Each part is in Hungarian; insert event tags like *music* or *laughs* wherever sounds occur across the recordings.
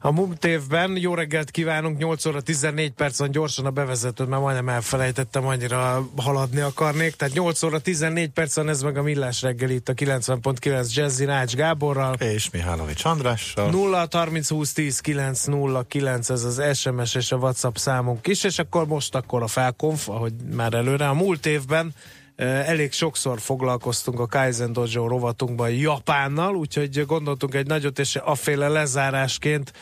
A múlt évben jó reggelt kívánunk, 8 óra 14 percen gyorsan a bevezetőt, mert majdnem elfelejtettem, annyira haladni akarnék. Tehát 8 óra 14 percen ez meg a Millás reggel itt a 90.9 Jazzy Rács Gáborral. És Mihálovics Andrással. 0 30 20 10 9 0 9 ez az SMS és a WhatsApp számunk is, és akkor most akkor a felkonf, ahogy már előre. A múlt évben elég sokszor foglalkoztunk a Kaizen Dojo rovatunkban Japánnal, úgyhogy gondoltunk egy nagyot, és aféle lezárásként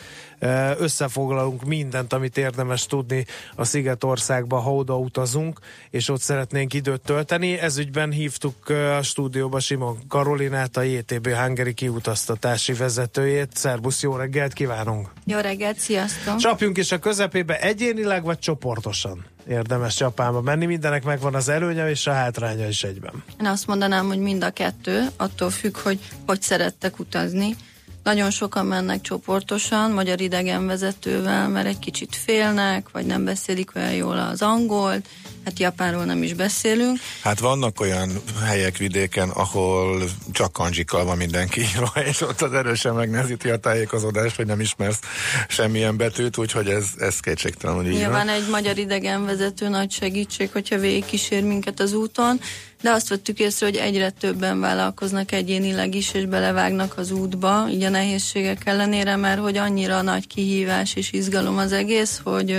összefoglalunk mindent, amit érdemes tudni a Szigetországba, ha oda utazunk, és ott szeretnénk időt tölteni. Ezügyben hívtuk a stúdióba Simon Karolinát, a JTB Hungary kiutaztatási vezetőjét. Szerbusz, jó reggelt kívánunk! Jó reggelt, sziasztok! Csapjunk is a közepébe egyénileg vagy csoportosan? érdemes Japánba menni, mindenek megvan az előnye és a hátránya is egyben. Én azt mondanám, hogy mind a kettő, attól függ, hogy hogy szerettek utazni. Nagyon sokan mennek csoportosan, magyar idegenvezetővel, mert egy kicsit félnek, vagy nem beszélik olyan jól az angolt, hát Japánról nem is beszélünk. Hát vannak olyan helyek vidéken, ahol csak kanjikkal van mindenki *laughs* írva, és ott az erősen megnehezíti a tájékozódást, hogy nem ismersz semmilyen betűt, úgyhogy ez, ez kétségtelenül így Nyilván egy magyar idegenvezető nagy segítség, hogyha végigkísér minket az úton, de azt vettük észre, hogy egyre többen vállalkoznak egyénileg is, és belevágnak az útba, így a nehézségek ellenére, mert hogy annyira nagy kihívás és izgalom az egész, hogy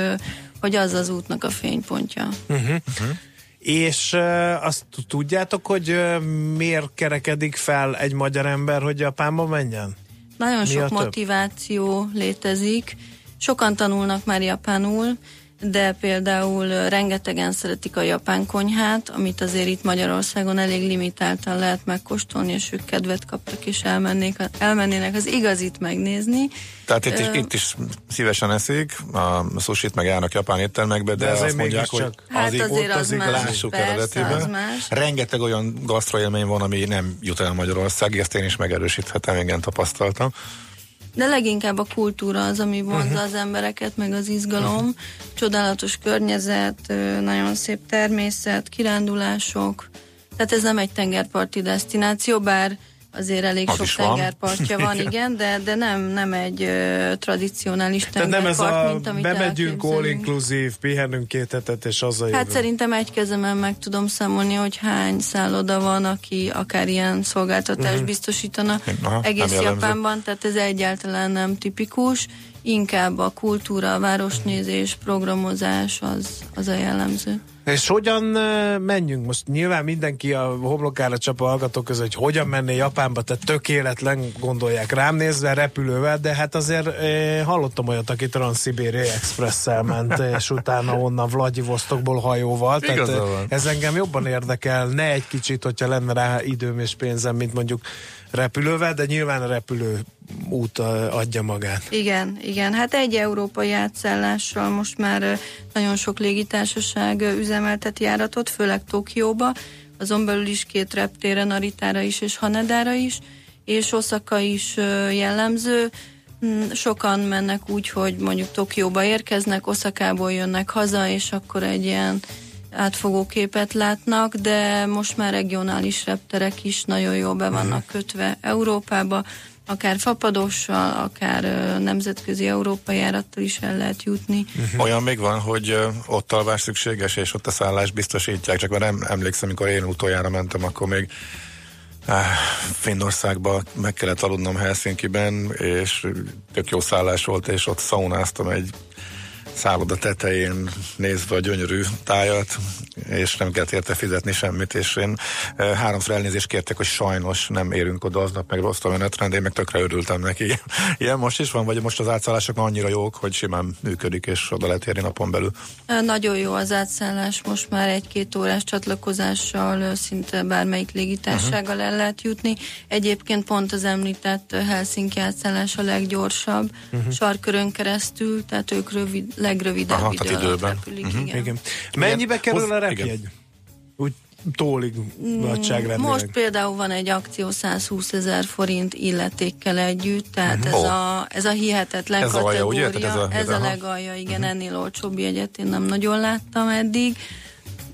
hogy az az útnak a fénypontja. Uh-huh. Uh-huh. És uh, azt tudjátok, hogy uh, miért kerekedik fel egy magyar ember, hogy Japánba menjen? Nagyon Mi sok motiváció létezik. Sokan tanulnak már japánul, de például rengetegen szeretik a japán konyhát, amit azért itt Magyarországon elég limitáltan lehet megkóstolni, és ők kedvet kaptak, és elmennék, elmennének az igazit megnézni. Tehát itt, is, itt is szívesen eszik, a sushit meg járnak japán éttermekbe, de, de azt mondják, hogy hát azért, azért az más, lássuk persze, eredetében. Rengeteg olyan gasztroélmény van, ami nem jut el Magyarország, ezt én is megerősíthetem, igen, tapasztaltam. De leginkább a kultúra az, ami vonzza uh-huh. az embereket, meg az izgalom. Uh-huh. Csodálatos környezet, nagyon szép természet, kirándulások. Tehát ez nem egy tengerparti destináció, bár azért elég az sok tengerpartja van, *laughs* van igen, de, de nem, nem egy uh, tradicionális tengerpart, nem ez a mint amit bemegyünk all inclusive, pihenünk két hetet, és az a Hát jövő. szerintem egy kezemen meg tudom számolni, hogy hány szálloda van, aki akár ilyen szolgáltatást uh-huh. biztosítana Aha, egész Japánban, tehát ez egyáltalán nem tipikus inkább a kultúra, a városnézés, programozás az, az a jellemző. És hogyan menjünk? Most nyilván mindenki a homlokára csap a hallgatók között, hogy hogyan menné Japánba, tehát tökéletlen gondolják rám nézve repülővel, de hát azért eh, hallottam olyat, aki Transzibéri Express-szel ment, és utána onnan Vladivostokból hajóval. Tehát ez engem jobban érdekel, ne egy kicsit, hogyha lenne rá időm és pénzem, mint mondjuk repülővel, de nyilván a repülő út adja magát. Igen, igen. Hát egy európai átszállással most már nagyon sok légitársaság üzemeltet járatot, főleg Tokióba, azon belül is két reptéren, Naritára is és Hanedára is, és Osaka is jellemző. Hmm, sokan mennek úgy, hogy mondjuk Tokióba érkeznek, Oszakából jönnek haza, és akkor egy ilyen átfogó képet látnak, de most már regionális repterek is nagyon jól be vannak mhm. kötve Európába, akár fapadossal, akár nemzetközi európai járattal is el lehet jutni. Uh-huh. Olyan még van, hogy ott alvás szükséges, és ott a szállás biztosítják, csak már nem emlékszem, amikor én utoljára mentem, akkor még Ah, Finnországba meg kellett aludnom Helsinki-ben, és tök jó szállás volt, és ott szaunáztam egy szálloda tetején nézve a gyönyörű tájat, és nem kellett érte fizetni semmit, és én háromszor elnézést kértek, hogy sajnos nem érünk oda aznap, meg rossz a menetrend, én meg tökre örültem neki. *laughs* Ilyen most is van, vagy most az átszállások annyira jók, hogy simán működik, és oda lehet érni napon belül? Nagyon jó az átszállás, most már egy-két órás csatlakozással szinte bármelyik légitársággal uh-huh. el lehet jutni. Egyébként pont az említett Helsinki átszállás a leggyorsabb, uh-huh. sarkörön keresztül, tehát ők rövid, legrövidebb Aha, idő időben. Repülik, uh-huh. igen. igen. Mennyibe kerül a repjegy? Úgy tólig mm, nagyságrendileg. Most például van egy akció 120 ezer forint illetékkel együtt, tehát uh-huh. ez, oh. a, ez a hihetetlen ez kategória. Alja, ugye? Ez a, ez a legalja, igen, uh-huh. ennél olcsóbb jegyet én nem nagyon láttam eddig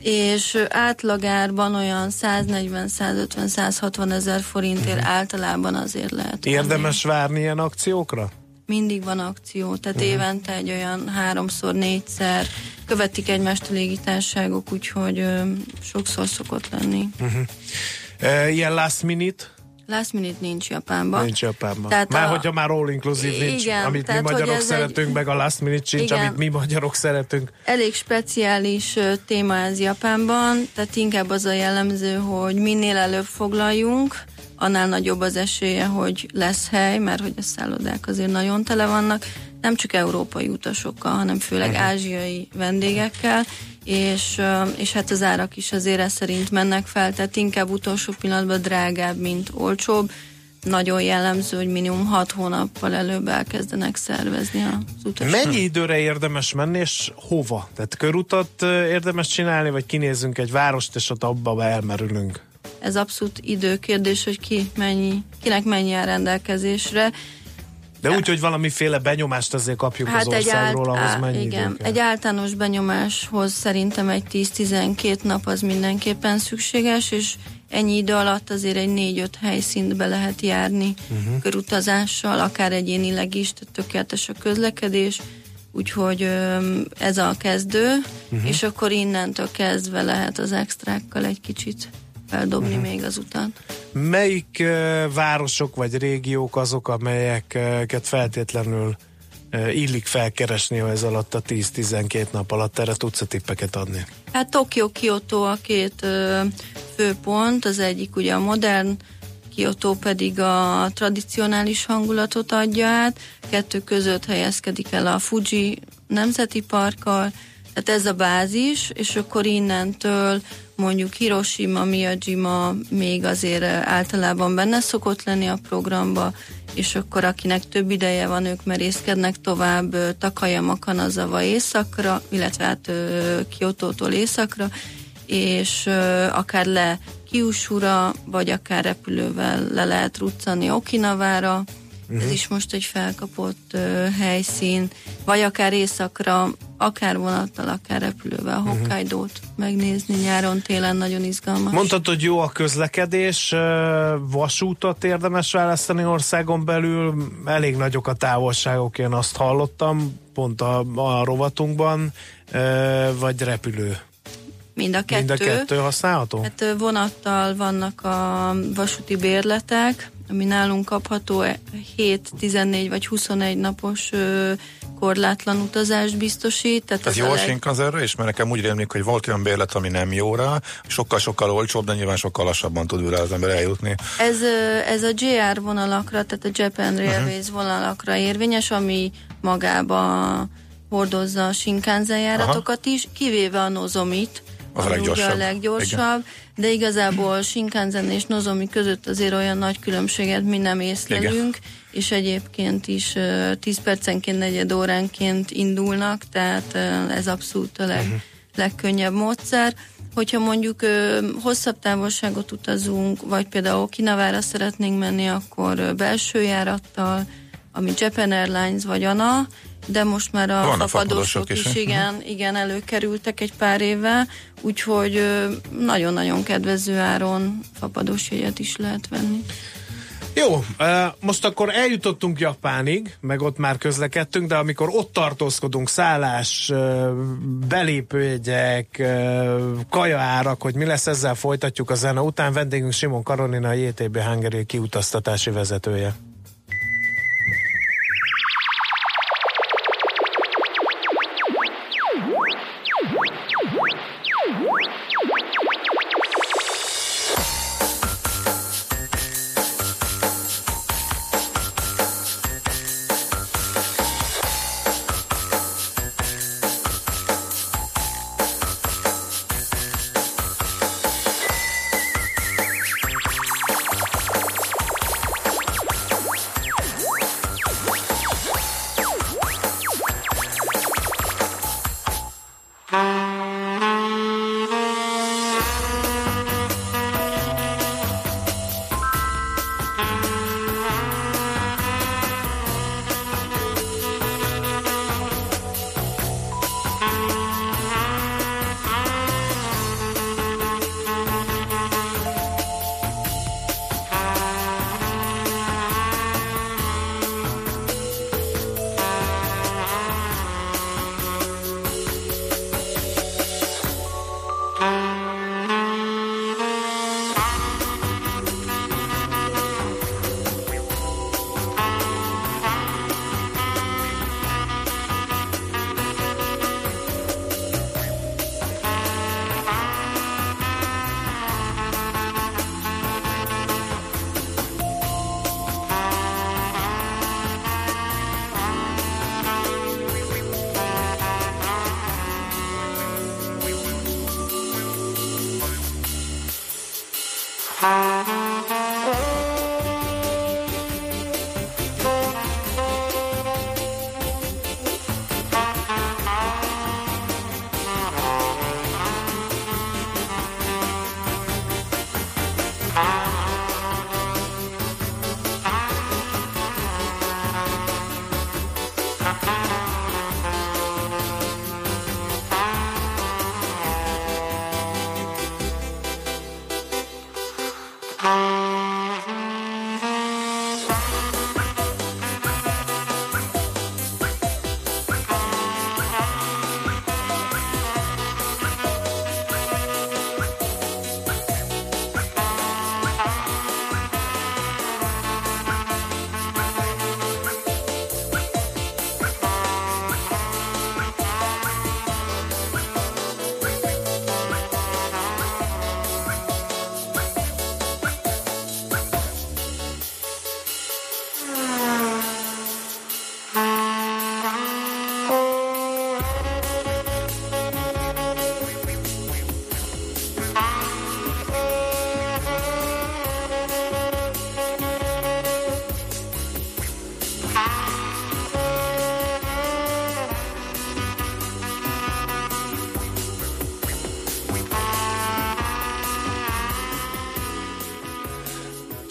és átlagárban olyan 140-150-160 ezer forintért uh-huh. általában azért lehet. Érdemes venni. várni ilyen akciókra? Mindig van akció, tehát uh-huh. évente egy olyan háromszor, négyszer követik egymást a légitárságok, úgyhogy ö, sokszor szokott lenni. Uh-huh. E, ilyen last minute? Last minute nincs Japánban. Nincs Japánban. Tehát már a... hogyha már all inclusive nincs, igen, amit tehát, mi magyarok szeretünk, egy... meg a last minute sincs, igen. amit mi magyarok szeretünk. Elég speciális téma ez Japánban, tehát inkább az a jellemző, hogy minél előbb foglaljunk, annál nagyobb az esélye, hogy lesz hely, mert hogy a szállodák azért nagyon tele vannak, nem csak európai utasokkal, hanem főleg uh-huh. ázsiai vendégekkel, és, és hát az árak is azért ez szerint mennek fel, tehát inkább utolsó pillanatban drágább, mint olcsóbb. Nagyon jellemző, hogy minimum 6 hónappal előbb elkezdenek szervezni az utasok. Mennyi időre érdemes menni, és hova? Tehát körutat érdemes csinálni, vagy kinézünk egy várost, és ott abba elmerülünk? Ez abszolút időkérdés, hogy ki mennyi, kinek mennyi a rendelkezésre. De úgy, hogy valamiféle benyomást azért kapjuk hát az országról, egy ahhoz mennyi Igen, egy általános benyomáshoz szerintem egy 10-12 nap az mindenképpen szükséges, és ennyi idő alatt azért egy 4-5 helyszínt be lehet járni uh-huh. körutazással, akár egyénileg is, tehát tökéletes a közlekedés, úgyhogy ez a kezdő, uh-huh. és akkor innentől kezdve lehet az extrákkal egy kicsit feldobni uh-huh. még az utat. Melyik uh, városok vagy régiók azok, amelyeket feltétlenül uh, illik felkeresni ez alatt a 10-12 nap alatt? Erre tudsz a tippeket adni? Hát Tokió, Kyoto a két uh, főpont, az egyik ugye a modern, Kyoto pedig a tradicionális hangulatot adja át, kettő között helyezkedik el a Fuji nemzeti parkkal, tehát ez a bázis, és akkor innentől mondjuk Hiroshima, Miyajima még azért általában benne szokott lenni a programba, és akkor akinek több ideje van, ők merészkednek tovább Takayama, Kanazawa északra, illetve hát Kyoto-tól északra, és akár le Kiusura, vagy akár repülővel le lehet ruccani Okinavára, Uh-huh. Ez is most egy felkapott uh, helyszín, vagy akár éjszakra, akár vonattal, akár repülővel uh-huh. Hokkaido-t megnézni nyáron, télen nagyon izgalmas. Mondtad, hogy jó a közlekedés, vasútat érdemes választani országon belül, elég nagyok a távolságok, én azt hallottam, pont a, a rovatunkban, vagy repülő? Mind a kettő. Mind a kettő használható? Hát vonattal vannak a vasúti bérletek, ami nálunk kapható 7, 14 vagy 21 napos ö, korlátlan utazást biztosít. Tehát Ez jó a Shinkansenre is, mert nekem úgy rémlik, hogy volt olyan bérlet, ami nem jó rá, sokkal-sokkal olcsóbb, de nyilván sokkal lassabban tud rá az ember eljutni. Ez, ez a JR vonalakra, tehát a Japan mhm. Railways uh-huh. vonalakra érvényes, ami magába hordozza a Shinkansen járatokat Aha. is, kivéve a Nozomit, az a leggyorsabb. a leggyorsabb, de igazából Shinkansen és Nozomi között azért olyan nagy különbséget mi nem észlelünk, Igen. és egyébként is 10 percenként, negyed óránként indulnak, tehát ez abszolút a leg, uh-huh. legkönnyebb módszer. Hogyha mondjuk ö, hosszabb távolságot utazunk, vagy például Okinavára szeretnénk menni, akkor ö, belső járattal, ami Japan Airlines vagy ANA, de most már a Van fapadosok is, is igen, igen, előkerültek egy pár éve, úgyhogy nagyon-nagyon kedvező áron fapados jegyet is lehet venni. Jó, most akkor eljutottunk Japánig, meg ott már közlekedtünk, de amikor ott tartózkodunk, szállás, belépőjegyek, kajaárak, hogy mi lesz ezzel folytatjuk a zene után. Vendégünk Simon Karolina, a JTB Hungary kiutaztatási vezetője.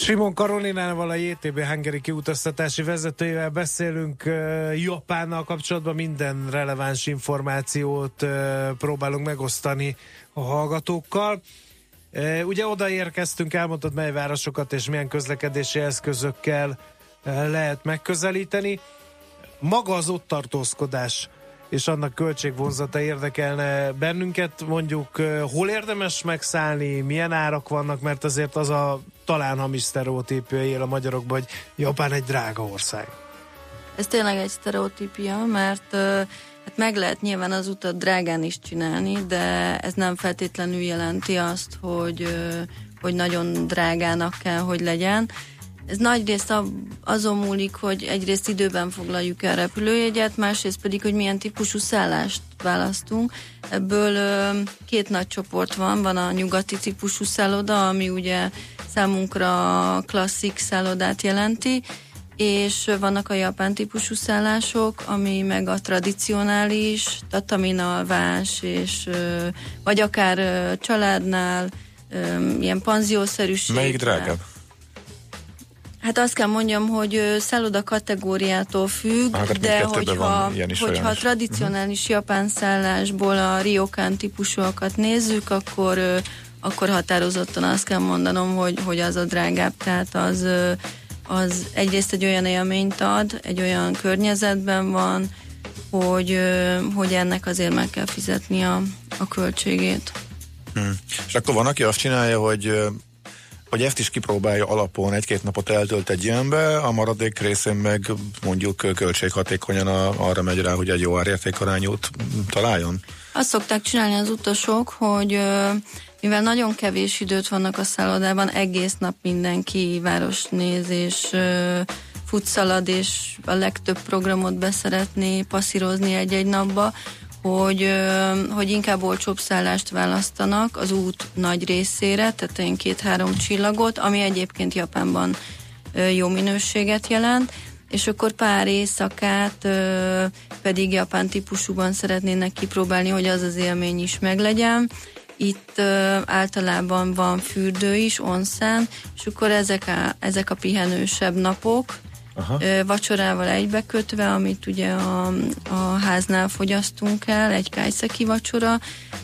Simon Karolinával, a JTB Hungary kiutaztatási vezetőjével beszélünk Japánnal kapcsolatban, minden releváns információt próbálunk megosztani a hallgatókkal. Ugye odaérkeztünk, elmondtad mely városokat és milyen közlekedési eszközökkel lehet megközelíteni. Maga az ott tartózkodás és annak költségvonzata érdekelne bennünket. Mondjuk hol érdemes megszállni, milyen árak vannak, mert azért az a talán hamis sztereotípia él a magyarokban, hogy Japán egy drága ország. Ez tényleg egy sztereotípia, mert hát meg lehet nyilván az utat drágán is csinálni, de ez nem feltétlenül jelenti azt, hogy, hogy nagyon drágának kell, hogy legyen. Ez nagy részt azon múlik, hogy egyrészt időben foglaljuk el repülőjegyet, másrészt pedig, hogy milyen típusú szállást választunk. Ebből két nagy csoport van, van a nyugati típusú szálloda, ami ugye számunkra klasszik szállodát jelenti, és vannak a japán típusú szállások, ami meg a tradicionális, tatamina alvás, és vagy akár családnál, ilyen panziószerűség. Melyik drágább? Hát azt kell mondjam, hogy szálloda kategóriától függ, ah, de hogyha, hogyha tradicionális uh-huh. japán szállásból a ryokan típusúakat nézzük, akkor akkor határozottan azt kell mondanom, hogy, hogy az a drágább, tehát az, az egyrészt egy olyan élményt ad, egy olyan környezetben van, hogy, hogy ennek azért meg kell fizetni a, a költségét. Hmm. És akkor van, aki azt csinálja, hogy hogy ezt is kipróbálja alapon, egy-két napot eltölt egy ilyenbe, a maradék részén meg mondjuk költséghatékonyan a, arra megy rá, hogy egy jó árértékarányút találjon? Azt szokták csinálni az utasok, hogy mivel nagyon kevés időt vannak a szállodában, egész nap mindenki városnéz és futszalad, és a legtöbb programot beszeretné passzírozni egy-egy napba, hogy, hogy inkább olcsóbb szállást választanak az út nagy részére, tehát én két-három csillagot, ami egyébként Japánban jó minőséget jelent, és akkor pár éjszakát pedig japán típusúban szeretnének kipróbálni, hogy az az élmény is meglegyen. Itt általában van fürdő is, onszán, és akkor ezek a, ezek a pihenősebb napok, Aha. vacsorával egybekötve, amit ugye a, a háznál fogyasztunk el, egy kájszeki vacsora.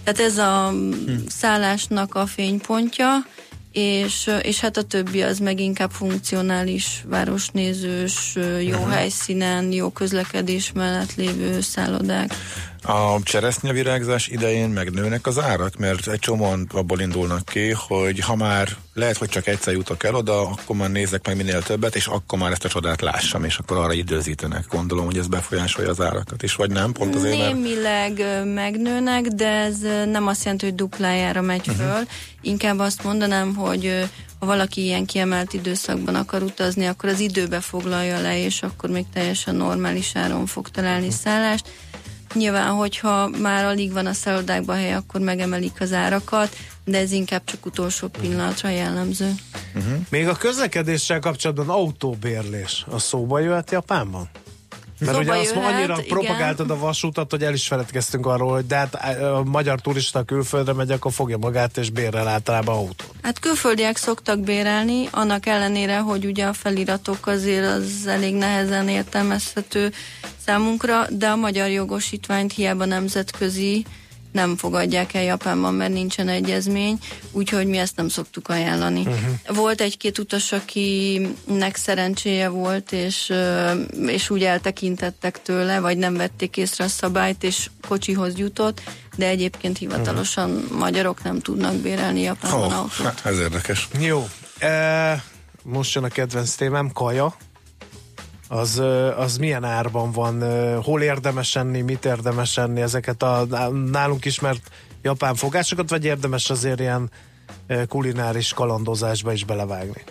Tehát ez a hm. szállásnak a fénypontja, és, és hát a többi az meg inkább funkcionális, városnézős, jó uh-huh. helyszínen, jó közlekedés mellett lévő szállodák. A cseresznyevirágzás idején megnőnek az árak, mert egy csomóan abból indulnak ki, hogy ha már lehet, hogy csak egyszer jutok el oda, akkor már nézek meg minél többet, és akkor már ezt a csodát lássam, és akkor arra időzítenek. Gondolom, hogy ez befolyásolja az árakat is, vagy nem? Pont azért, Némileg mert... megnőnek, de ez nem azt jelenti, hogy duplájára megy uh-huh. föl. Inkább azt mondanám, hogy ha valaki ilyen kiemelt időszakban akar utazni, akkor az időbe foglalja le, és akkor még teljesen normális áron fog találni szállást Nyilván, hogyha már alig van a szállodákban hely, akkor megemelik az árakat, de ez inkább csak utolsó pillanatra jellemző. Uh-huh. Még a közlekedéssel kapcsolatban autóbérlés, a szóba jöhet Japánban? Mert Szóba ugye azt jöhet, annyira igen. propagáltad a vasútat, hogy el is feledkeztünk arról, hogy de hát a magyar turista külföldre megy, akkor fogja magát és bérel általában autót. Hát külföldiek szoktak bérelni, annak ellenére, hogy ugye a feliratok azért az elég nehezen értelmezhető számunkra, de a magyar jogosítványt hiába nemzetközi nem fogadják el Japánban, mert nincsen egyezmény, úgyhogy mi ezt nem szoktuk ajánlani. Uh-huh. Volt egy-két utas, akinek szerencséje volt, és, és úgy eltekintettek tőle, vagy nem vették észre a szabályt, és kocsihoz jutott, de egyébként hivatalosan uh-huh. magyarok nem tudnak bérelni Japánban oh, autót. Hát ez érdekes. Jó. E, most jön a kedvenc témám, kaja az, az milyen árban van, hol érdemes enni, mit érdemes enni, ezeket a nálunk ismert japán fogásokat, vagy érdemes azért ilyen kulináris kalandozásba is belevágni?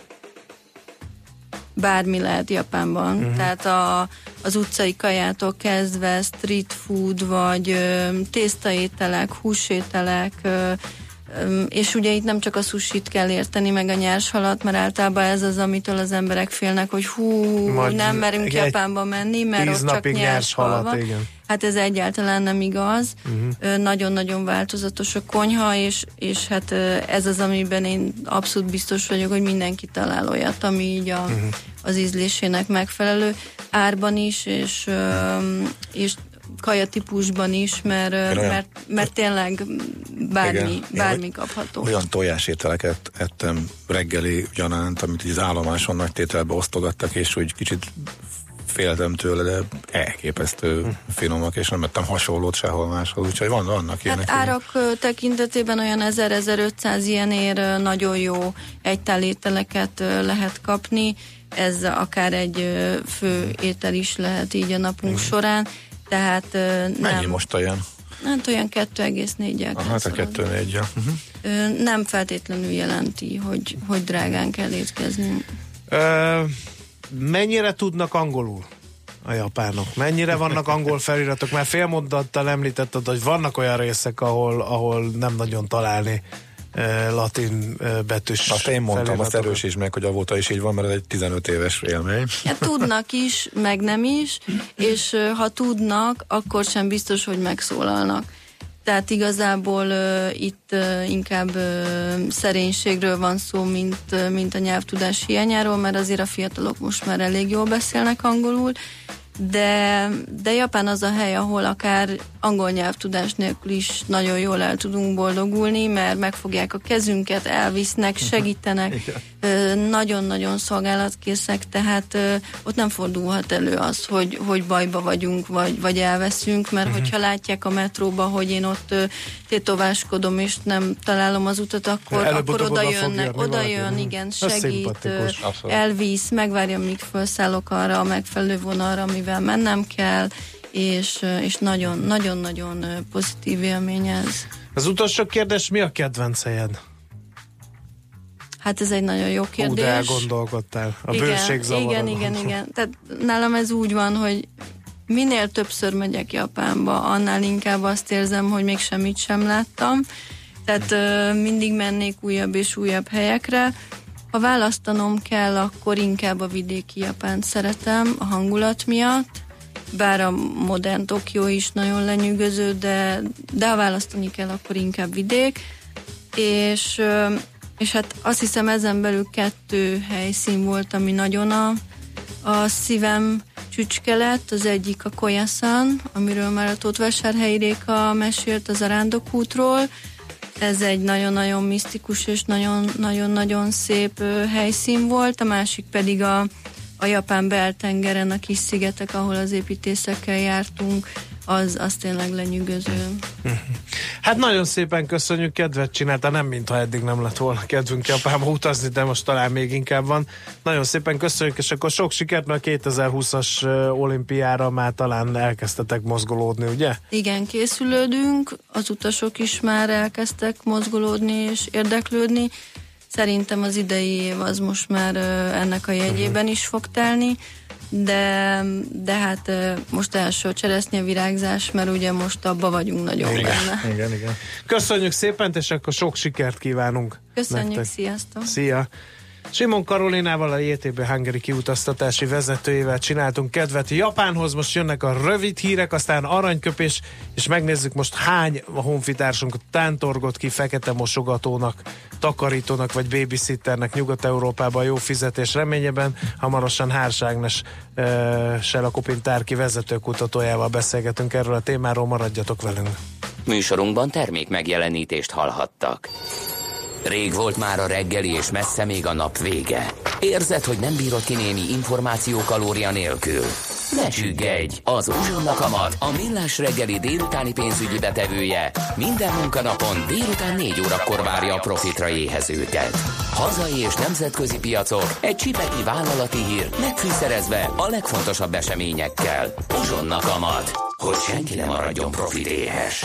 Bármi lehet Japánban. Uh-huh. Tehát a, az utcai kajától kezdve street food, vagy ö, tésztaételek, húsételek, ö, és ugye itt nem csak a susit kell érteni, meg a nyers halat, mert általában ez az, amitől az emberek félnek, hogy hú, Majd nem merünk Japánba menni, mert ott csak nyers hal van. Igen. Hát ez egyáltalán nem igaz. Uh-huh. Nagyon-nagyon változatos a konyha, és, és hát ez az, amiben én abszolút biztos vagyok, hogy mindenki talál olyat, ami így a, uh-huh. az ízlésének megfelelő árban is, és, és kaja típusban is, mert, olyan, mert, mert tényleg bármi, igen, bármi én, kapható. Olyan tojásételeket ettem reggeli gyanánt, amit az állomáson nagy tételbe osztogattak, és úgy kicsit féltem tőle, de elképesztő hm. finomak, és nem ettem hasonlót sehol máshol, úgyhogy van, vannak ilyenek. Hát árak tekintetében olyan 1000-1500 ilyenért nagyon jó egytálételeket lehet kapni, ez akár egy fő étel is lehet így a napunk Igen. során, tehát nem... Mennyi most olyan? Hát olyan 2,4-el Aha, hát a 2,4 uh-huh. Mhm. Nem feltétlenül jelenti, hogy, hogy drágán kell étkezni. Ö, mennyire tudnak angolul? a japánok? Mennyire vannak angol feliratok? Mert félmondattal említetted, hogy vannak olyan részek, ahol, ahol nem nagyon találni latin betűs Azt én mondtam, azt erősíts meg, hogy avóta is így van, mert ez egy 15 éves élmény. Hát tudnak is, meg nem is, és ha tudnak, akkor sem biztos, hogy megszólalnak. Tehát igazából uh, itt uh, inkább uh, szerénységről van szó, mint, uh, mint a nyelvtudás hiányáról, mert azért a fiatalok most már elég jól beszélnek angolul, de, de Japán az a hely, ahol akár angol nyelvtudás nélkül is nagyon jól el tudunk boldogulni, mert megfogják a kezünket, elvisznek, segítenek, nagyon-nagyon szolgálatkészek, tehát ott nem fordulhat elő az, hogy, hogy bajba vagyunk, vagy, vagy elveszünk, mert uh-huh. hogyha látják a metróba, hogy én ott tétováskodom, és nem találom az utat, akkor, akkor oda jönnek, oda jön, igen, segít, elvisz, megvárja, míg felszállok arra a megfelelő vonalra, amivel mennem kell, és, és nagyon, nagyon-nagyon pozitív élmény ez. Az utolsó kérdés, mi a kedvenc helyed? Hát ez egy nagyon jó kérdés. Hú, de elgondolkodtál. A igen, bőség Igen, igen, igen. Tehát nálam ez úgy van, hogy minél többször megyek Japánba, annál inkább azt érzem, hogy még semmit sem láttam. Tehát mindig mennék újabb és újabb helyekre. Ha választanom kell, akkor inkább a vidéki Japánt szeretem a hangulat miatt, bár a modern Tokió is nagyon lenyűgöző, de, de ha választani kell, akkor inkább vidék. És, és hát azt hiszem ezen belül kettő helyszín volt, ami nagyon a, a szívem csücske lett. Az egyik a Koyasan, amiről már a Tótvásárhelyi Réka mesélt az Arándokútról. Ez egy nagyon-nagyon misztikus és nagyon-nagyon szép helyszín volt. A másik pedig a a japán beltengeren a kis szigetek, ahol az építészekkel jártunk, az, az tényleg lenyűgöző. *laughs* Hát nagyon szépen köszönjük, kedvet csinálta, nem mintha eddig nem lett volna kedvünk Japánba utazni, de most talán még inkább van. Nagyon szépen köszönjük, és akkor sok sikert, mert a 2020-as olimpiára már talán elkezdtetek mozgolódni, ugye? Igen, készülődünk, az utasok is már elkezdtek mozgolódni és érdeklődni. Szerintem az idei év az most már ennek a jegyében is fog telni, de, de hát most első cseresznye virágzás, mert ugye most abba vagyunk nagyon igen, benne. Igen, igen. Köszönjük szépen, és akkor sok sikert kívánunk. Köszönjük, nektek. sziasztok! Szia! Simon Karolinával, a JTB Hungary kiutaztatási vezetőjével csináltunk kedvet Japánhoz. Most jönnek a rövid hírek, aztán aranyköpés, és megnézzük most hány a honfitársunk tántorgott ki fekete mosogatónak, takarítónak vagy babysitternek Nyugat-Európában jó fizetés reményében. Hamarosan Hárs Ágnes e, Selakopin tárki vezetőkutatójával beszélgetünk erről a témáról, maradjatok velünk. Műsorunkban termék megjelenítést hallhattak. Rég volt már a reggeli, és messze még a nap vége. Érzed, hogy nem bírod ki némi információ kalória nélkül? Ne csüggedj! Az Uzsonna Kamat, a millás reggeli délutáni pénzügyi betevője minden munkanapon délután 4 órakor várja a profitra éhezőket. Hazai és nemzetközi piacok, egy csipeki vállalati hír, megfűszerezve a legfontosabb eseményekkel. Uzsonna Kamat, hogy senki ne maradjon profit éhes.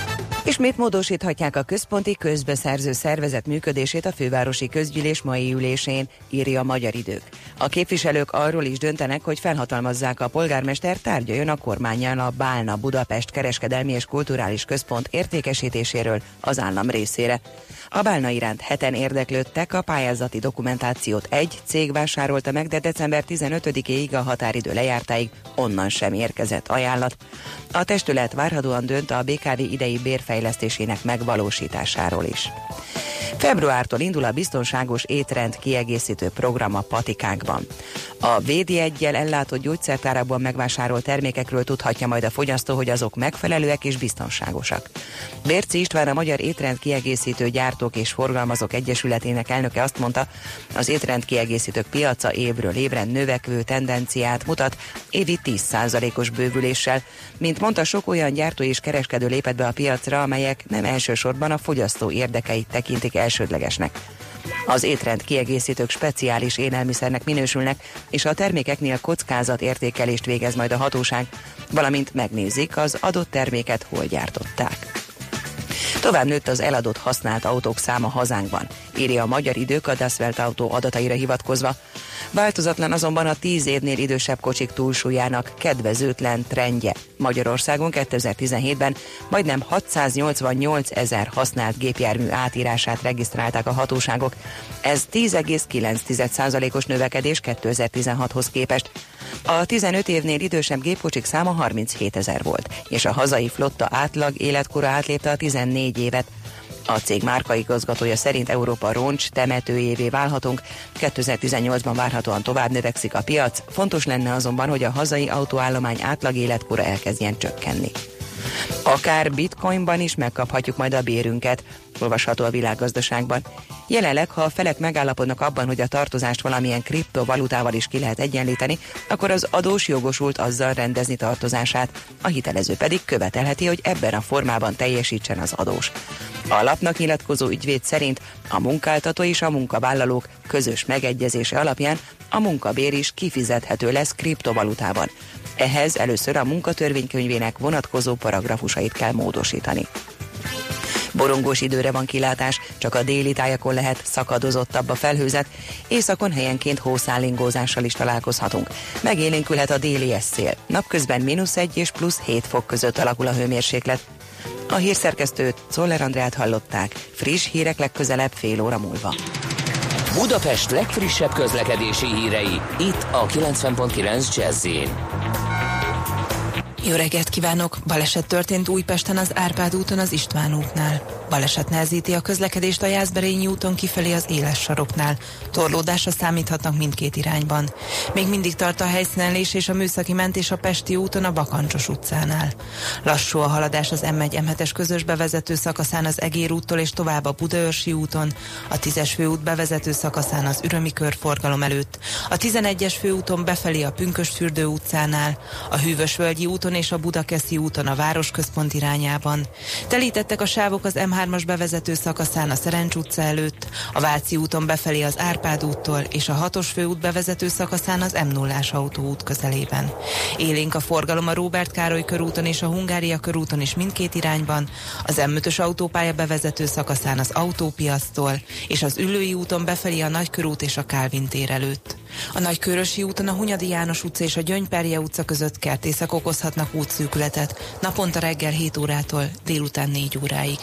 Ismét módosíthatják a központi közbeszerző szervezet működését a fővárosi közgyűlés mai ülésén, írja a Magyar Idők. A képviselők arról is döntenek, hogy felhatalmazzák a polgármester tárgyaljon a kormányjal a Bálna Budapest Kereskedelmi és Kulturális Központ értékesítéséről az állam részére. A Bálna iránt heten érdeklődtek, a pályázati dokumentációt egy cég vásárolta meg, de december 15-éig a határidő lejártáig onnan sem érkezett ajánlat. A testület várhatóan dönt a BKV idei bérfejlesztésének megvalósításáról is. Februártól indul a biztonságos étrend kiegészítő program a patikákban. A védjeggyel ellátott gyógyszertárakban megvásárolt termékekről tudhatja majd a fogyasztó, hogy azok megfelelőek és biztonságosak. Bérci István a Magyar Étrend Kiegészítő Gyártók és Forgalmazók Egyesületének elnöke azt mondta, az étrend kiegészítők piaca évről évre növekvő tendenciát mutat, évi 10%-os bővüléssel. Mint mondta, sok olyan gyártó és kereskedő lépett be a piacra, amelyek nem elsősorban a fogyasztó érdekeit tekintik elsődlegesnek. Az étrend kiegészítők speciális élelmiszernek minősülnek, és a termékeknél kockázat értékelést végez majd a hatóság, valamint megnézik, az adott terméket hol gyártották. Tovább nőtt az eladott használt autók száma hazánkban, írja a Magyar Idők a Dasvelt autó adataira hivatkozva. Változatlan azonban a 10 évnél idősebb kocsik túlsúlyának kedvezőtlen trendje. Magyarországon 2017-ben majdnem 688 ezer használt gépjármű átírását regisztrálták a hatóságok. Ez 10,9%-os növekedés 2016-hoz képest. A 15 évnél idősebb gépkocsik száma 37 ezer volt, és a hazai flotta átlag életkora átlépte a 14 évet. A cég márkaigazgatója szerint Európa roncs temetőjévé válhatunk, 2018-ban várhatóan tovább növekszik a piac, fontos lenne azonban, hogy a hazai autóállomány átlag életkora elkezdjen csökkenni. Akár bitcoinban is megkaphatjuk majd a bérünket, olvasható a világgazdaságban. Jelenleg, ha a felek megállapodnak abban, hogy a tartozást valamilyen kriptovalutával is ki lehet egyenlíteni, akkor az adós jogosult azzal rendezni tartozását, a hitelező pedig követelheti, hogy ebben a formában teljesítsen az adós. A lapnak nyilatkozó ügyvéd szerint a munkáltató és a munkavállalók közös megegyezése alapján a munkabér is kifizethető lesz kriptovalutában. Ehhez először a munkatörvénykönyvének vonatkozó paragrafusait kell módosítani. Borongós időre van kilátás, csak a déli tájakon lehet szakadozottabb a felhőzet, északon helyenként hószálingózással is találkozhatunk. Megélénkülhet a déli eszél. Napközben mínusz 1 és plusz 7 fok között alakul a hőmérséklet. A hírszerkesztőt Szoller Andrát hallották. Friss hírek legközelebb fél óra múlva. Budapest legfrissebb közlekedési hírei, itt a 90.9 jazz jó reggelt kívánok! Baleset történt Újpesten az Árpád úton az István útnál. Baleset nehezíti a közlekedést a Jászberényi úton kifelé az éles saroknál. Torlódásra számíthatnak mindkét irányban. Még mindig tart a helyszínelés és a műszaki mentés a Pesti úton a Bakancsos utcánál. Lassú a haladás az M1 M7-es közös bevezető szakaszán az Egér úttól és tovább a Budaörsi úton, a 10-es főút bevezető szakaszán az Ürömi körforgalom előtt, a 11-es főúton befelé a Pünkösfürdő utcánál, a Hűvösvölgyi úton és a Budakeszi úton a városközpont irányában. Telítettek a sávok az M3-as bevezető szakaszán a Szerencs utca előtt, a Váci úton befelé az Árpád úttól és a 6-os főút bevezető szakaszán az M0-ás autóút közelében. Élénk a forgalom a Róbert Károly körúton és a Hungária körúton is mindkét irányban, az M5-ös autópálya bevezető szakaszán az autópiasztól és az Üllői úton befelé a Nagykörút és a Kálvin tér előtt. A Nagykörösi úton a Hunyadi János utca és a Gyöngyperje utca között kertészek okozhatnak útszűkületet, naponta reggel 7 órától délután 4 óráig.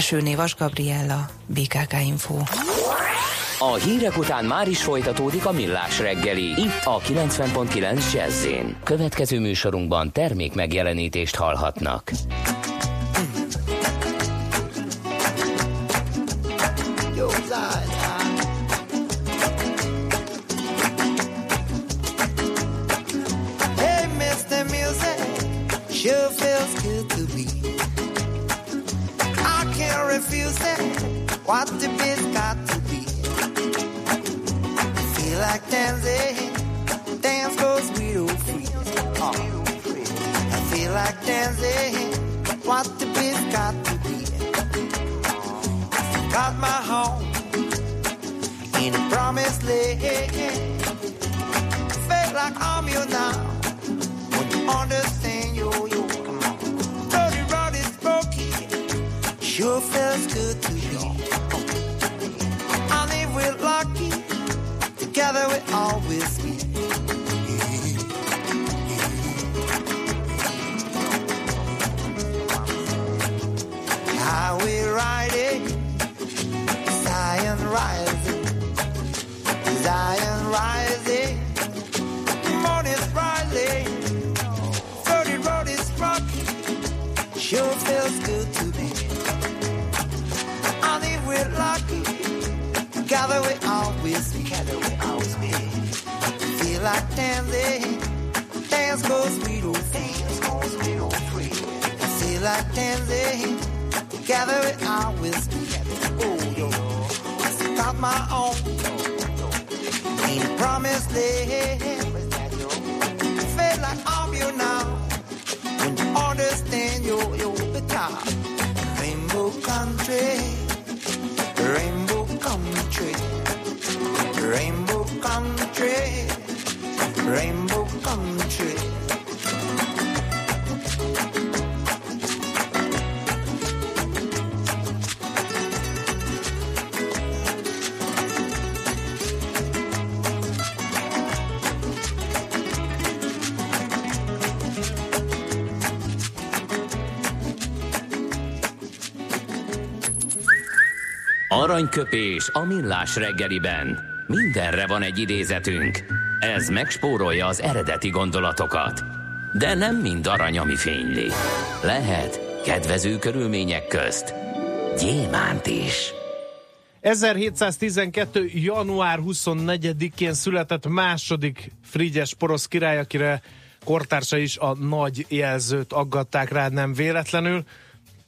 Nyesőné Vas Gabriella, BKK Info. A hírek után már is folytatódik a millás reggeli, itt a 90.9 jazz Következő műsorunkban termék megjelenítést hallhatnak. sure feels good to me. It. What the beat's got to be. Feel like dancing. Dance goes real free. Uh, I feel like dancing. What the beat's got to be. Got my home in a promised land. Feel like I'm you now. When you understand yo yo. Sure feels good to be. And if we're lucky, together we always be. Highway riding, Zion rising, Zion rising, Rainbow country, rainbow country, rainbow country. Aranyköpés a millás reggeliben. Mindenre van egy idézetünk. Ez megspórolja az eredeti gondolatokat. De nem mind arany, ami fényli. Lehet kedvező körülmények közt gyémánt is. 1712. január 24-én született második Frigyes porosz király, akire kortársa is a nagy jelzőt aggatták rá nem véletlenül.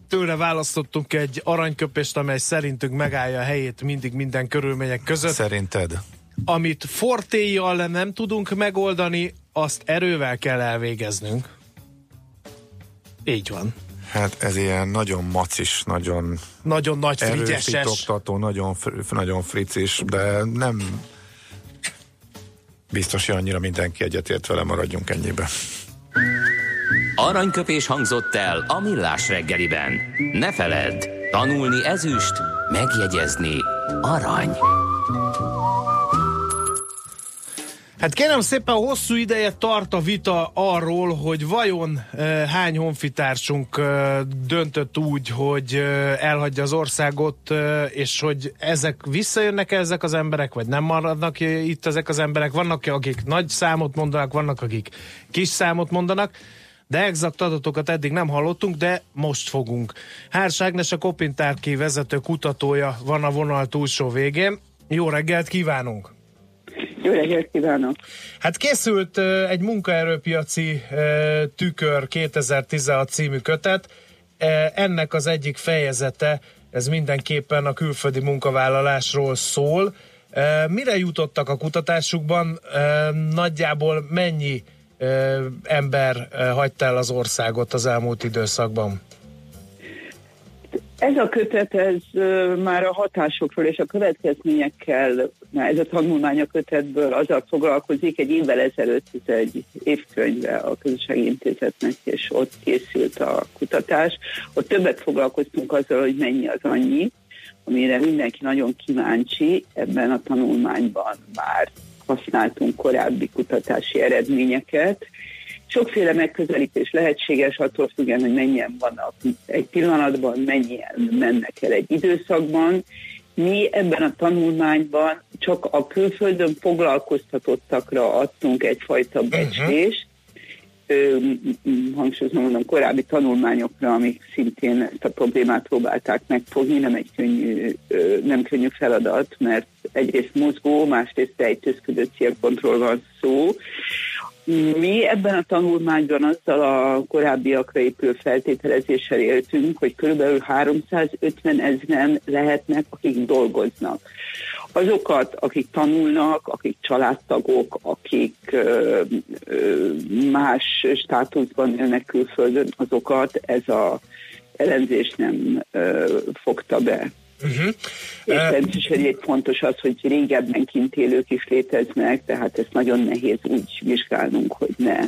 Tőle választottunk egy aranyköpést, amely szerintünk megállja a helyét mindig minden körülmények között. Szerinted? Amit fortéjjal nem tudunk megoldani, azt erővel kell elvégeznünk. Így van. Hát ez ilyen nagyon macis, nagyon Nagyon nagy frigyeses. erősítoktató, nagyon, fr- nagyon fricis, de nem biztos, hogy annyira mindenki egyetért vele, maradjunk ennyibe. Aranyköpés hangzott el a millás reggeliben. Ne feledd, tanulni ezüst, megjegyezni arany. Hát kérem szépen, hosszú ideje tart a vita arról, hogy vajon e, hány honfitársunk e, döntött úgy, hogy e, elhagyja az országot, és hogy ezek visszajönnek -e ezek az emberek, vagy nem maradnak itt ezek az emberek. Vannak, akik nagy számot mondanak, vannak, akik kis számot mondanak, de exakt adatokat eddig nem hallottunk, de most fogunk. Hárs Ágnes, a Kopintárki vezető kutatója van a vonal túlsó végén. Jó reggelt kívánunk! Jó reggelt kívánok! Hát készült egy munkaerőpiaci tükör 2016 című kötet. Ennek az egyik fejezete, ez mindenképpen a külföldi munkavállalásról szól. Mire jutottak a kutatásukban? Nagyjából mennyi ember hagyta el az országot az elmúlt időszakban? Ez a kötet, ez már a hatásokról és a következményekkel, na, ez a tanulmány a kötetből azzal foglalkozik, egy évvel ezelőtt ez egy évkönyve a Közösségi Intézetnek, és ott készült a kutatás. Ott többet foglalkoztunk azzal, hogy mennyi az annyi, amire mindenki nagyon kíváncsi. Ebben a tanulmányban már használtunk korábbi kutatási eredményeket, Sokféle megközelítés lehetséges, attól függően, hogy mennyien vannak egy pillanatban, mennyien mennek el egy időszakban. Mi ebben a tanulmányban csak a külföldön foglalkoztatottakra adtunk egyfajta becslést, uh-huh. hangsúlyozom mondom, korábbi tanulmányokra, amik szintén ezt a problémát próbálták megfogni, nem egy könnyű, nem könnyű feladat, mert egyrészt mozgó, másrészt rejtőzködő célpontról van szó, mi ebben a tanulmányban azzal a korábbiakra épülő feltételezéssel éltünk, hogy körülbelül 350 ezeren lehetnek, akik dolgoznak. Azokat, akik tanulnak, akik családtagok, akik ö, ö, más státuszban élnek külföldön, azokat ez a elemzés nem ö, fogta be. Uh-huh. És természetesen egy fontos az, hogy régebben kint élők is léteznek, tehát ezt nagyon nehéz úgy vizsgálnunk, hogy ne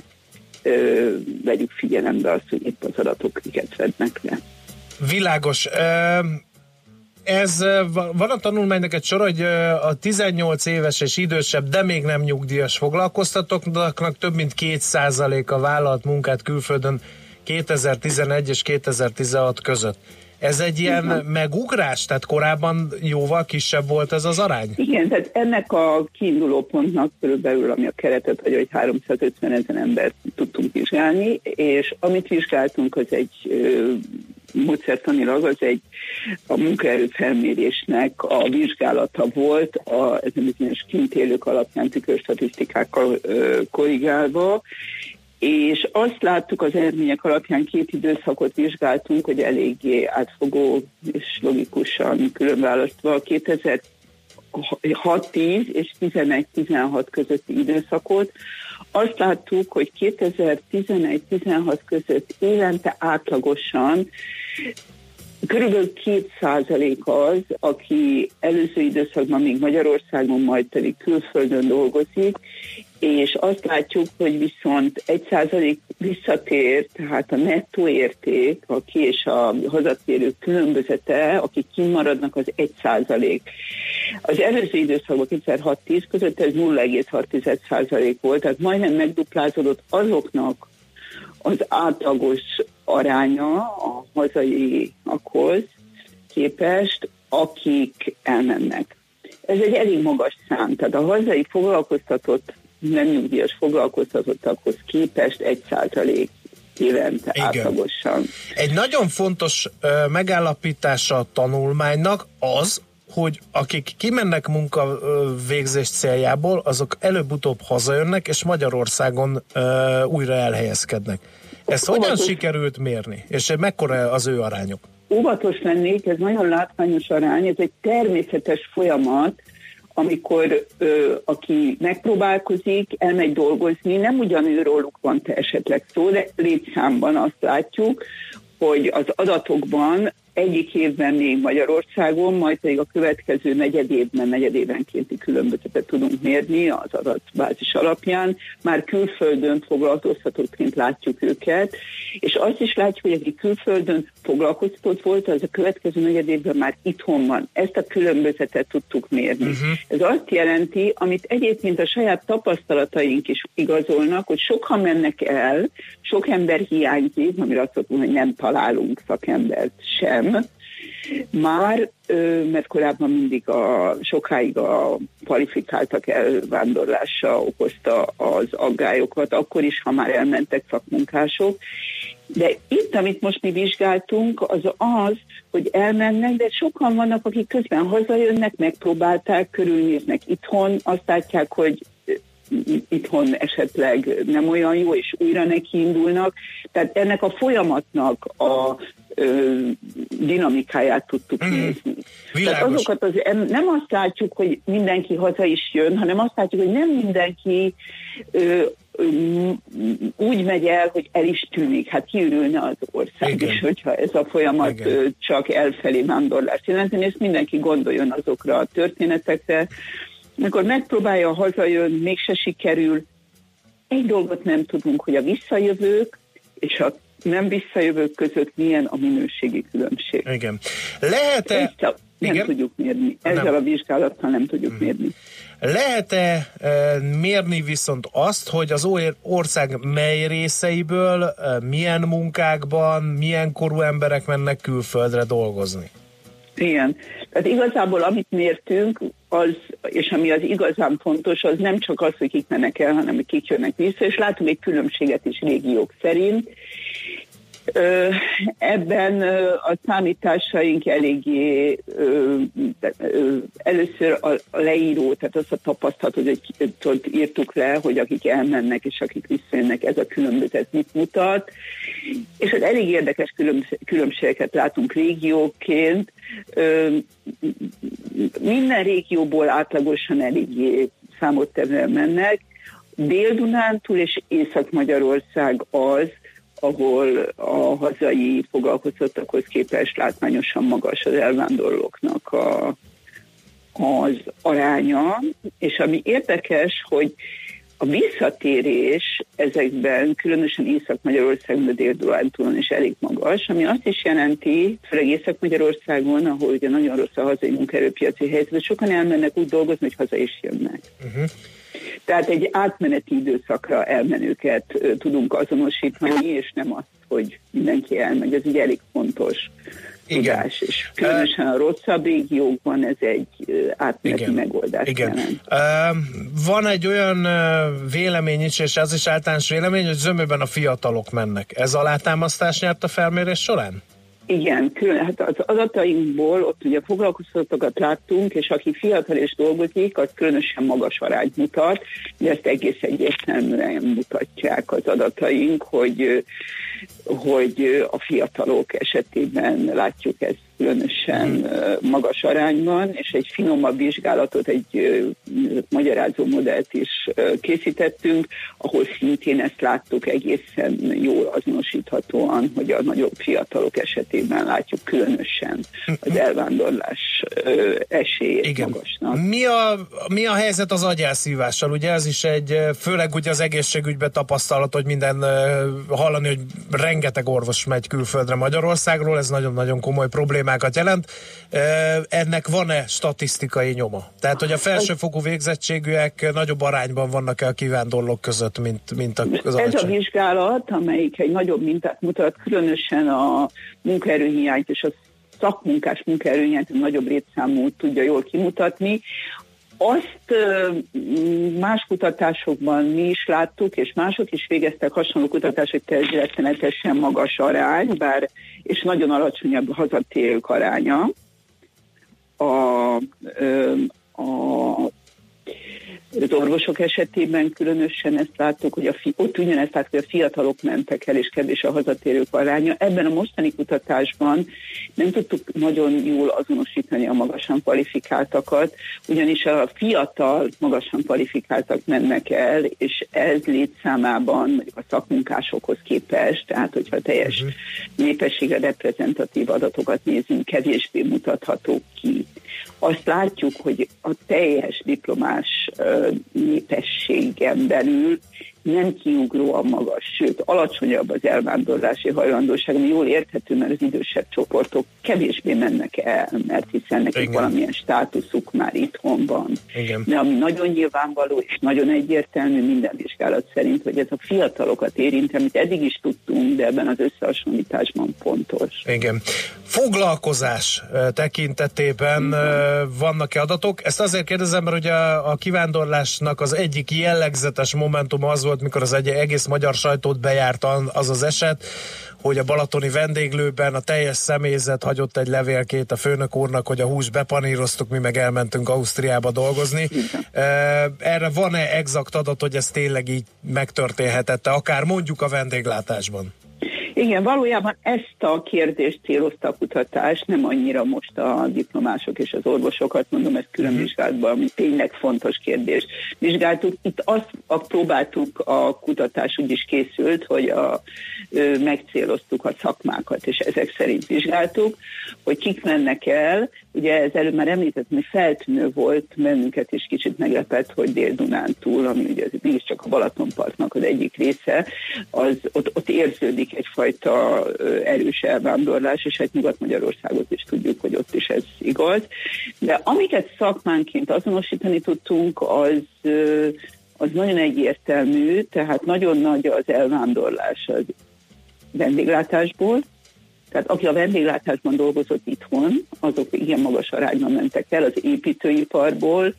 ö, vegyük figyelembe azt, hogy itt az adatok miket vednek le. Világos. Ez van a tanulmánynak egy sor, hogy a 18 éves és idősebb, de még nem nyugdíjas foglalkoztatóknak több mint 2%-a vállalt munkát külföldön 2011 és 2016 között. Ez egy ilyen Igen. megugrás? Tehát korábban jóval kisebb volt ez az arány? Igen, tehát ennek a kiinduló pontnak körülbelül, ami a keretet, hogy, hogy 350 ezer embert tudtunk vizsgálni, és amit vizsgáltunk, az egy módszertanilag az egy a munkaerő felmérésnek a vizsgálata volt, a, ez bizonyos kintélők alapján tükörstatisztikákkal korrigálva, és azt láttuk az eredmények alapján két időszakot vizsgáltunk, hogy eléggé átfogó és logikusan különválasztva. 2006-10 és 11-16 közötti időszakot. Azt láttuk, hogy 2011-16 között évente átlagosan Körülbelül két százalék az, aki előző időszakban még Magyarországon, majd pedig külföldön dolgozik, és azt látjuk, hogy viszont egy százalék visszatér, tehát a nettó érték, a ki és a hazatérők különbözete, akik kimaradnak, az egy százalék. Az előző időszakban 2006-10 között ez 0,6 százalék volt, tehát majdnem megduplázódott azoknak az átlagos aránya a hazaiakhoz képest, akik elmennek. Ez egy elég magas szám, tehát a hazai foglalkoztatott, nem nyugdíjas foglalkoztatottakhoz képest egy százalék évente Igen. átlagosan. Egy nagyon fontos uh, megállapítása a tanulmánynak az, hogy akik kimennek munka végzés céljából, azok előbb-utóbb hazajönnek, és Magyarországon uh, újra elhelyezkednek. Ezt hogyan óvatos, sikerült mérni? És mekkora az ő arányok? Óvatos lennék, ez nagyon látványos arány, ez egy természetes folyamat, amikor ö, aki megpróbálkozik, elmegy dolgozni, nem ugyanőróluk van te esetleg szó, de létszámban azt látjuk, hogy az adatokban egyik évben még Magyarországon, majd pedig a következő negyedévben, negyedévenkénti különbözetet tudunk mérni az adatbázis alapján. Már külföldön foglalkoztatottként látjuk őket, és azt is látjuk, hogy aki külföldön foglalkoztatott volt, az a következő negyedévben már itthon van. Ezt a különbözetet tudtuk mérni. Uh-huh. Ez azt jelenti, amit egyébként a saját tapasztalataink is igazolnak, hogy sokan mennek el, sok ember hiányzik, amire azt mondom, hogy nem találunk szakembert sem, nem. Már, mert korábban mindig a, sokáig a kvalifikáltak elvándorlása okozta az aggályokat, akkor is, ha már elmentek szakmunkások. De itt, amit most mi vizsgáltunk, az az, hogy elmennek, de sokan vannak, akik közben hazajönnek, megpróbálták, körülnéznek itthon, azt látják, hogy itthon esetleg nem olyan jó, és újra nekiindulnak. Tehát ennek a folyamatnak a dinamikáját tudtuk mm. nézni. Tehát azokat az, nem azt látjuk, hogy mindenki haza is jön, hanem azt látjuk, hogy nem mindenki ö, ö, úgy megy el, hogy el is tűnik. Hát kiürülne az ország Igen. is, hogyha ez a folyamat Igen. csak elfelé vándorlást jelenti, és mindenki gondoljon azokra a történetekre, amikor megpróbálja hazajön, mégse sikerül. Egy dolgot nem tudunk, hogy a visszajövők és a nem visszajövők között milyen a minőségi különbség. Igen. Lehet-e... nem igen? tudjuk mérni. Ezzel nem. a vizsgálattal nem tudjuk mm. mérni. Lehet-e e, mérni viszont azt, hogy az ország mely részeiből, e, milyen munkákban, milyen korú emberek mennek külföldre dolgozni? Igen. Tehát igazából amit mértünk, az, és ami az igazán fontos, az nem csak az, hogy kik mennek el, hanem hogy kik jönnek vissza, és látunk egy különbséget is régiók szerint, Ebben a számításaink eléggé először a leíró, tehát azt a tapasztalatot, hogy írtuk le, hogy akik elmennek és akik visszajönnek, ez a különbözet mit mutat. És az elég érdekes különbségeket látunk régióként. Minden régióból átlagosan eléggé számottevően mennek. Dél-Dunántúl és Észak-Magyarország az, ahol a hazai foglalkoztattakhoz képest látványosan magas az elvándorlóknak a, az aránya, és ami érdekes, hogy a visszatérés ezekben, különösen Észak-Magyarországon, de Dél-Dunántúlon is elég magas, ami azt is jelenti, főleg Észak-Magyarországon, ahol ugye nagyon rossz a hazai munkaerőpiaci helyzet, sokan elmennek úgy dolgozni, hogy haza is jönnek. Uh-huh. Tehát egy átmeneti időszakra elmenőket tudunk azonosítani, és nem azt, hogy mindenki elmegy. Ez ugye elég fontos igen. tudás, és különösen a rosszabb régiókban ez egy átmeneti Igen. megoldás Igen. Jelent. Van egy olyan vélemény is, és ez is általános vélemény, hogy zömében a fiatalok mennek. Ez alátámasztás nyert a felmérés során? Igen, külön, hát az adatainkból ott ugye foglalkoztatokat láttunk, és aki fiatal és dolgozik, az különösen magas arányt mutat, de ezt egész egyértelműen mutatják az adataink, hogy hogy a fiatalok esetében látjuk ezt különösen magas arányban, és egy finomabb vizsgálatot, egy magyarázó modellt is készítettünk, ahol szintén ezt láttuk egészen jól azonosíthatóan, hogy a nagyobb fiatalok esetében látjuk különösen az mhm. elvándorlás esélyét Igen. magasnak. Mi a, mi a helyzet az agyelszívással? Ugye ez is egy, főleg ugye az egészségügyben tapasztalat, hogy minden hallani, hogy rengeteg orvos megy külföldre Magyarországról, ez nagyon-nagyon komoly problémákat jelent. Ennek van-e statisztikai nyoma? Tehát, hogy a felsőfokú végzettségűek nagyobb arányban vannak-e a kivándorlók között, mint, mint az Ez a vizsgálat, amelyik egy nagyobb mintát mutat, különösen a munkaerőhiányt és a szakmunkás munkaerőhiányt nagyobb létszámú tudja jól kimutatni. Azt más kutatásokban mi is láttuk, és mások is végeztek hasonló kutatások, hogy rettenetesen magas arány, bár és nagyon alacsonyabb hazatérők aránya. A, a az orvosok esetében különösen ezt láttuk, hogy a fi, ott ugyanezt láttuk, hogy a fiatalok mentek el, és kevés a hazatérők aránya. Ebben a mostani kutatásban nem tudtuk nagyon jól azonosítani a magasan kvalifikáltakat, ugyanis a fiatal magasan kvalifikáltak mennek el, és ez létszámában mondjuk a szakmunkásokhoz képest, tehát hogyha teljes uh-huh. népességre reprezentatív adatokat nézünk, kevésbé mutathatók ki azt látjuk, hogy a teljes diplomás népességen belül nem kiugróan magas, sőt alacsonyabb az elvándorlási hajlandóság, ami jól érthető, mert az idősebb csoportok kevésbé mennek el, mert hiszen nekik Igen. valamilyen státuszuk már itthon van. Igen. De ami nagyon nyilvánvaló és nagyon egyértelmű minden vizsgálat szerint, hogy ez a fiatalokat érint, amit eddig is tudtunk, de ebben az összehasonlításban pontos. Igen. Foglalkozás tekintetében Igen. vannak-e adatok? Ezt azért kérdezem, mert ugye a kivándorlásnak az egyik jellegzetes momentum az volt, volt, mikor az egy egész magyar sajtót bejárt az az eset, hogy a balatoni vendéglőben a teljes személyzet hagyott egy levélkét a főnök úrnak, hogy a hús bepaníroztuk, mi meg elmentünk Ausztriába dolgozni. Erre van-e exakt adat, hogy ez tényleg így megtörténhetette, akár mondjuk a vendéglátásban? Igen, valójában ezt a kérdést célozta a kutatás, nem annyira most a diplomások és az orvosokat, mondom, ezt külön mhm. vizsgálatban, ami tényleg fontos kérdés. Vizsgáltuk, itt azt a, próbáltuk, a kutatás úgy is készült, hogy a, ö, megcéloztuk a szakmákat, és ezek szerint vizsgáltuk, hogy kik mennek el, ugye ez előbb már említettem, hogy feltűnő volt bennünket is kicsit meglepett, hogy Dél-Dunán túl, ami ugye mégiscsak a Balatonpartnak az egyik része, az ott, ott érződik egyfajta fajta erős elvándorlás, és egy Nyugat-Magyarországot is tudjuk, hogy ott is ez igaz. De amiket szakmánként azonosítani tudtunk, az az nagyon egyértelmű, tehát nagyon nagy az elvándorlás az vendéglátásból, tehát aki a vendéglátásban dolgozott itthon, azok igen magas arányban mentek el az építőiparból,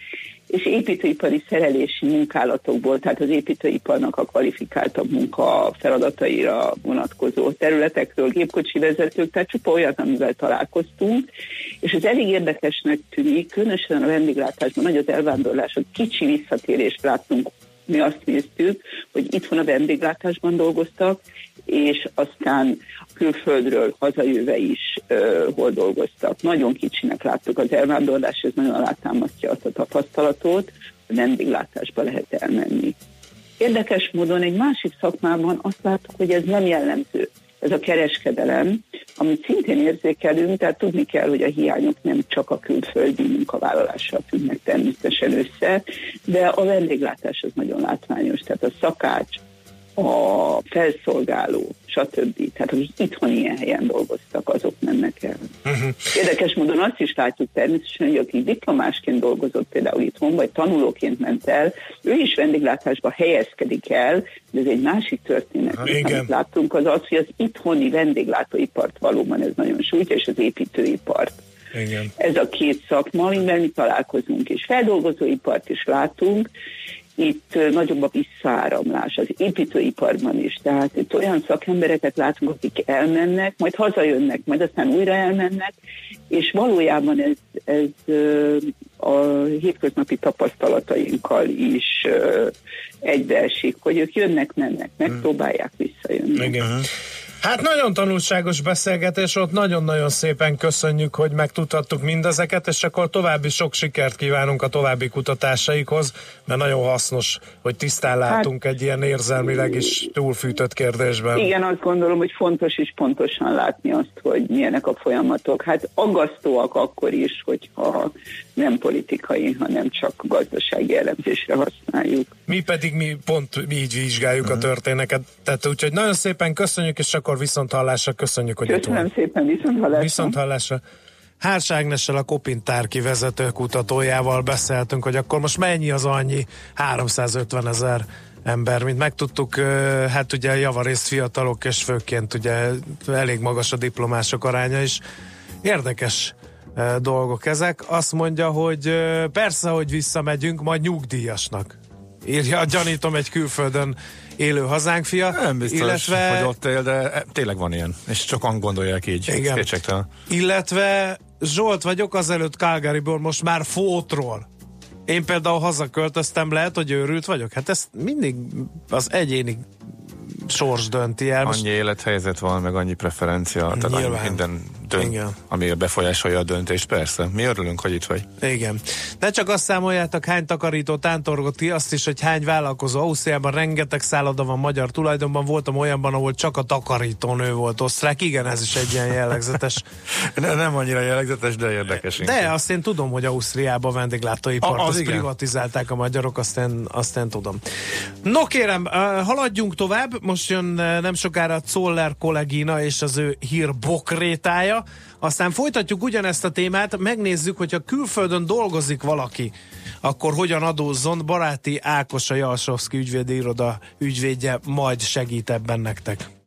és építőipari szerelési munkálatokból, tehát az építőiparnak a kvalifikáltabb munka feladataira vonatkozó területekről, gépkocsi vezetők, tehát csupa olyat, amivel találkoztunk, és ez elég érdekesnek tűnik, különösen a vendéglátásban nagy az elvándorlás, hogy kicsi visszatérést láttunk mi azt néztük, hogy itthon a vendéglátásban dolgoztak, és aztán külföldről hazajöve is uh, hol dolgoztak. Nagyon kicsinek láttuk az elvándorlás, ez nagyon alátámasztja azt a tapasztalatot, hogy vendéglátásba lehet elmenni. Érdekes módon egy másik szakmában azt láttuk, hogy ez nem jellemző. Ez a kereskedelem, amit szintén érzékelünk, tehát tudni kell, hogy a hiányok nem csak a külföldi munkavállalással függnek természetesen össze, de a vendéglátás az nagyon látványos, tehát a szakács, a felszolgáló, stb. Tehát akik itthon ilyen helyen dolgoztak, azok mennek el. Uh-huh. Érdekes módon azt is látjuk természetesen, hogy aki diplomásként dolgozott például itthon, vagy tanulóként ment el, ő is vendéglátásba helyezkedik el, de ez egy másik történet. Ha, igen. Amit láttunk az az, hogy az itthoni vendéglátóipart valóban ez nagyon sújtja, és az építőipart. Igen. Ez a két szakma, amivel mi találkozunk, és feldolgozóipart is látunk, itt nagyobb a visszaáramlás az építőiparban is. Tehát itt olyan szakembereket látunk, akik elmennek, majd hazajönnek, majd aztán újra elmennek, és valójában ez, ez a hétköznapi tapasztalatainkkal is egybeesik, hogy ők jönnek, mennek, megpróbálják visszajönni. Igen. Hát nagyon tanulságos beszélgetés ott, nagyon-nagyon szépen köszönjük, hogy megtudhattuk mindezeket, és akkor további sok sikert kívánunk a további kutatásaikhoz, mert nagyon hasznos, hogy tisztán látunk hát, egy ilyen érzelmileg is túlfűtött kérdésben. Igen, azt gondolom, hogy fontos is pontosan látni azt, hogy milyenek a folyamatok. Hát aggasztóak akkor is, hogyha nem politikai, hanem csak gazdasági elemzésre használjuk. Mi pedig mi pont mi így vizsgáljuk uh-huh. a mhm. történeket. Tehát úgyhogy nagyon szépen köszönjük, és akkor viszont hallásra köszönjük, hogy Köszönöm itt szépen, viszont hallásra. Viszont hallásra. Hárs Ágnessel, a Kopintárki vezetőkutatójával beszéltünk, hogy akkor most mennyi az annyi 350 ezer ember, mint megtudtuk, hát ugye javarészt fiatalok, és főként ugye elég magas a diplomások aránya is. Érdekes dolgok ezek. Azt mondja, hogy persze, hogy visszamegyünk, majd nyugdíjasnak. Írja, gyanítom egy külföldön élő hazánk fia. Nem biztos, illetve... hogy ott él, de tényleg van ilyen, és sokan gondolják így. Igen. Illetve Zsolt vagyok, azelőtt Calgaryból, most már Fótról. Én például hazaköltöztem, lehet, hogy őrült vagyok. Hát ezt mindig az egyéni sors dönti el. Annyi élethelyzet van, meg annyi preferencia, tehát annyi minden dönt, Igen. ami befolyásolja a döntést, persze. Mi örülünk, hogy itt vagy. Igen. Ne csak azt számoljátok, hány takarító tántorgott ki, azt is, hogy hány vállalkozó. Ausztriában rengeteg szálloda van magyar tulajdonban, voltam olyanban, ahol csak a takarítónő volt osztrák. Igen, ez is egy ilyen jellegzetes. *laughs* ne, nem annyira jellegzetes, de érdekes. De inkább. azt én tudom, hogy Ausztriában vendéglátóipart, az azt igen. privatizálták a magyarok, azt én, azt én tudom. No kérem, haladjunk tovább. Most jön nem sokára Zoller kollégina és az ő hír bokrétája témája. Aztán folytatjuk ugyanezt a témát, megnézzük, hogyha külföldön dolgozik valaki, akkor hogyan adózzon. Baráti Ákos a Jalsovszki ügyvédi iroda ügyvédje majd segít ebben nektek.